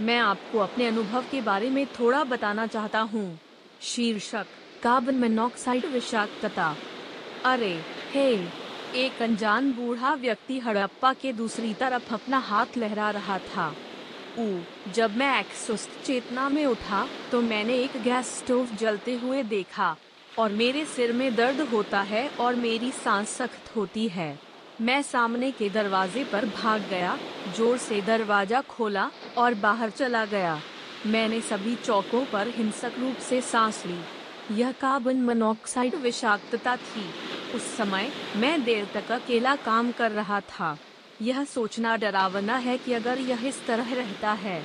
मैं आपको अपने अनुभव के बारे में थोड़ा बताना चाहता हूँ। शीर्षक, कार्बन मोनोक्साइड विषाक्तता। अरे, हे, एक अनजान बूढ़ा व्यक्ति हड़प्पा के दूसरी तरफ़ अपना हाथ लहरा रहा था। ऊ, जब मैं एक सुस्त चेतना में उठा तो मैंने एक गैस स्टोव जलते हुए देखा, और मेरे सिर में दर्द होता है और मेरी सांस सख्त होती है। मैं सामने के दरवाजे पर भाग गया, ज़ोर से दरवाज़ा खोला और बाहर चला गया। मैंने सभी चौकों पर हिंसक रूप से सांस ली। यह कार्बन मोनोक्साइड विषाक्तता थी। उस समय मैं देर तक अकेला काम कर रहा था। यह सोचना डरावना है कि अगर यह इस तरह रहता है।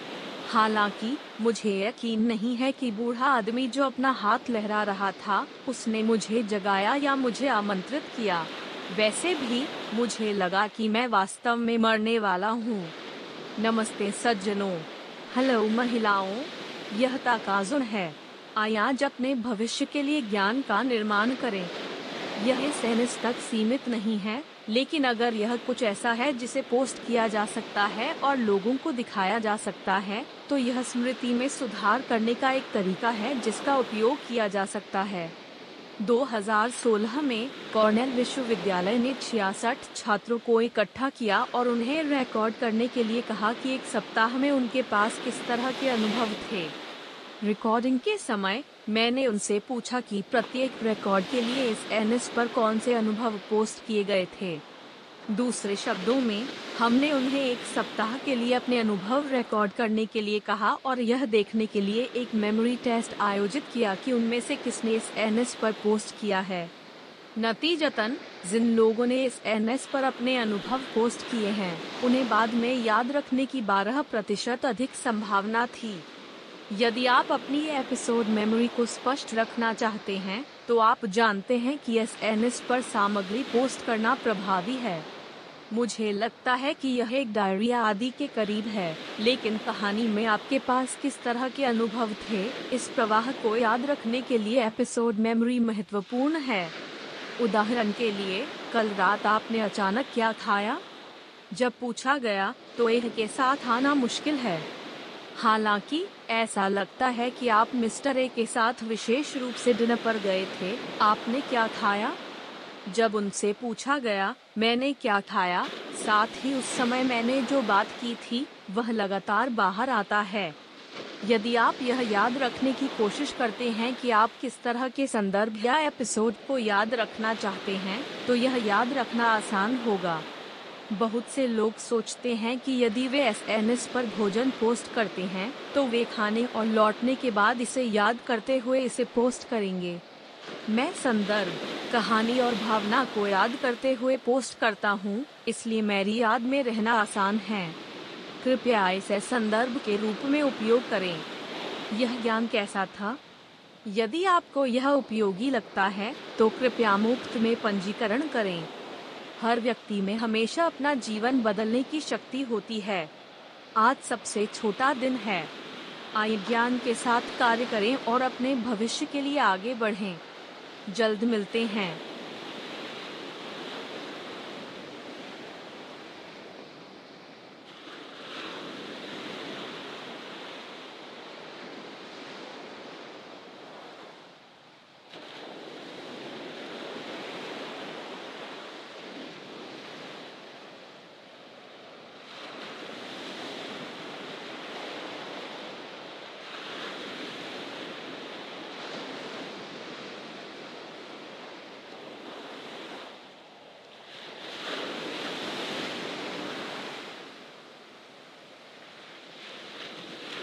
हालाँकि मुझे यकीन नहीं है कि बूढ़ा आदमी जो अपना हाथ लहरा रहा था, उसने मुझे जगाया या मुझे आमंत्रित किया। वैसे भी मुझे लगा कि मैं वास्तव में मरने वाला हूँ। नमस्ते सज्जनों। हेलो महिलाओं, यह तकाजुन है। आज अपने भविष्य के लिए ज्ञान का निर्माण करें। यह सैनिस तक सीमित नहीं है, लेकिन अगर यह कुछ ऐसा है जिसे पोस्ट किया जा सकता है और लोगों को दिखाया जा सकता है तो यह स्मृति में सुधार करने का एक तरीका है जिसका उपयोग किया जा सकता है। 2016 में कॉर्नेल विश्वविद्यालय ने छियासठ छात्रों को इकट्ठा किया और उन्हें रिकॉर्ड करने के लिए कहा कि एक सप्ताह में उनके पास किस तरह के अनुभव थे। रिकॉर्डिंग के समय मैंने उनसे पूछा कि प्रत्येक रिकॉर्ड के लिए इस एनएस पर कौन से अनुभव पोस्ट किए गए थे। दूसरे शब्दों में, हमने उन्हें एक सप्ताह के लिए अपने अनुभव रिकॉर्ड करने के लिए कहा और यह देखने के लिए एक मेमोरी टेस्ट आयोजित किया कि उनमें से किसने इस एनएस पर पोस्ट किया है। नतीजतन, जिन लोगों ने इस एनएस पर अपने अनुभव पोस्ट किए हैं, उन्हें बाद में याद रखने की 12 प्रतिशत अधिक संभावना थी। यदि आप अपनी एपिसोड मेमोरी को स्पष्ट रखना चाहते हैं तो आप जानते हैं कि एस एन पर सामग्री पोस्ट करना प्रभावी है। मुझे लगता है कि यह एक डायरी आदि के करीब है, लेकिन कहानी में आपके पास किस तरह के अनुभव थे, इस प्रवाह को याद रखने के लिए एपिसोड मेमोरी महत्वपूर्ण है। उदाहरण के लिए, कल रात आपने अचानक क्या खाया? जब पूछा गया तो एक के साथ आना मुश्किल है। हालाँकि, ऐसा लगता है कि आप मिस्टर ए के साथ विशेष रूप से डिनर पर गए थे। आपने क्या खाया? जब उनसे पूछा गया मैंने क्या खाया? साथ ही उस समय मैंने जो बात की थी, वह लगातार बाहर आता है। यदि आप यह याद रखने की कोशिश करते हैं कि आप किस तरह के संदर्भ या एपिसोड को याद रखना चाहते हैं तो यह याद रखना आसान होगा। बहुत से लोग सोचते हैं कि यदि वे एस एन एस पर भोजन पोस्ट करते हैं तो वे खाने और लौटने के बाद इसे याद करते हुए इसे पोस्ट करेंगे। मैं संदर्भ, कहानी और भावना को याद करते हुए पोस्ट करता हूँ, इसलिए मेरी याद में रहना आसान है। कृपया इसे संदर्भ के रूप में उपयोग करें। यह ज्ञान कैसा था? यदि आपको यह उपयोगी लगता है तो कृपया मुफ़्त में पंजीकरण करें। हर व्यक्ति में हमेशा अपना जीवन बदलने की शक्ति होती है। आज सबसे छोटा दिन है। आय ज्ञान के साथ कार्य करें और अपने भविष्य के लिए आगे बढ़ें। जल्द मिलते हैं।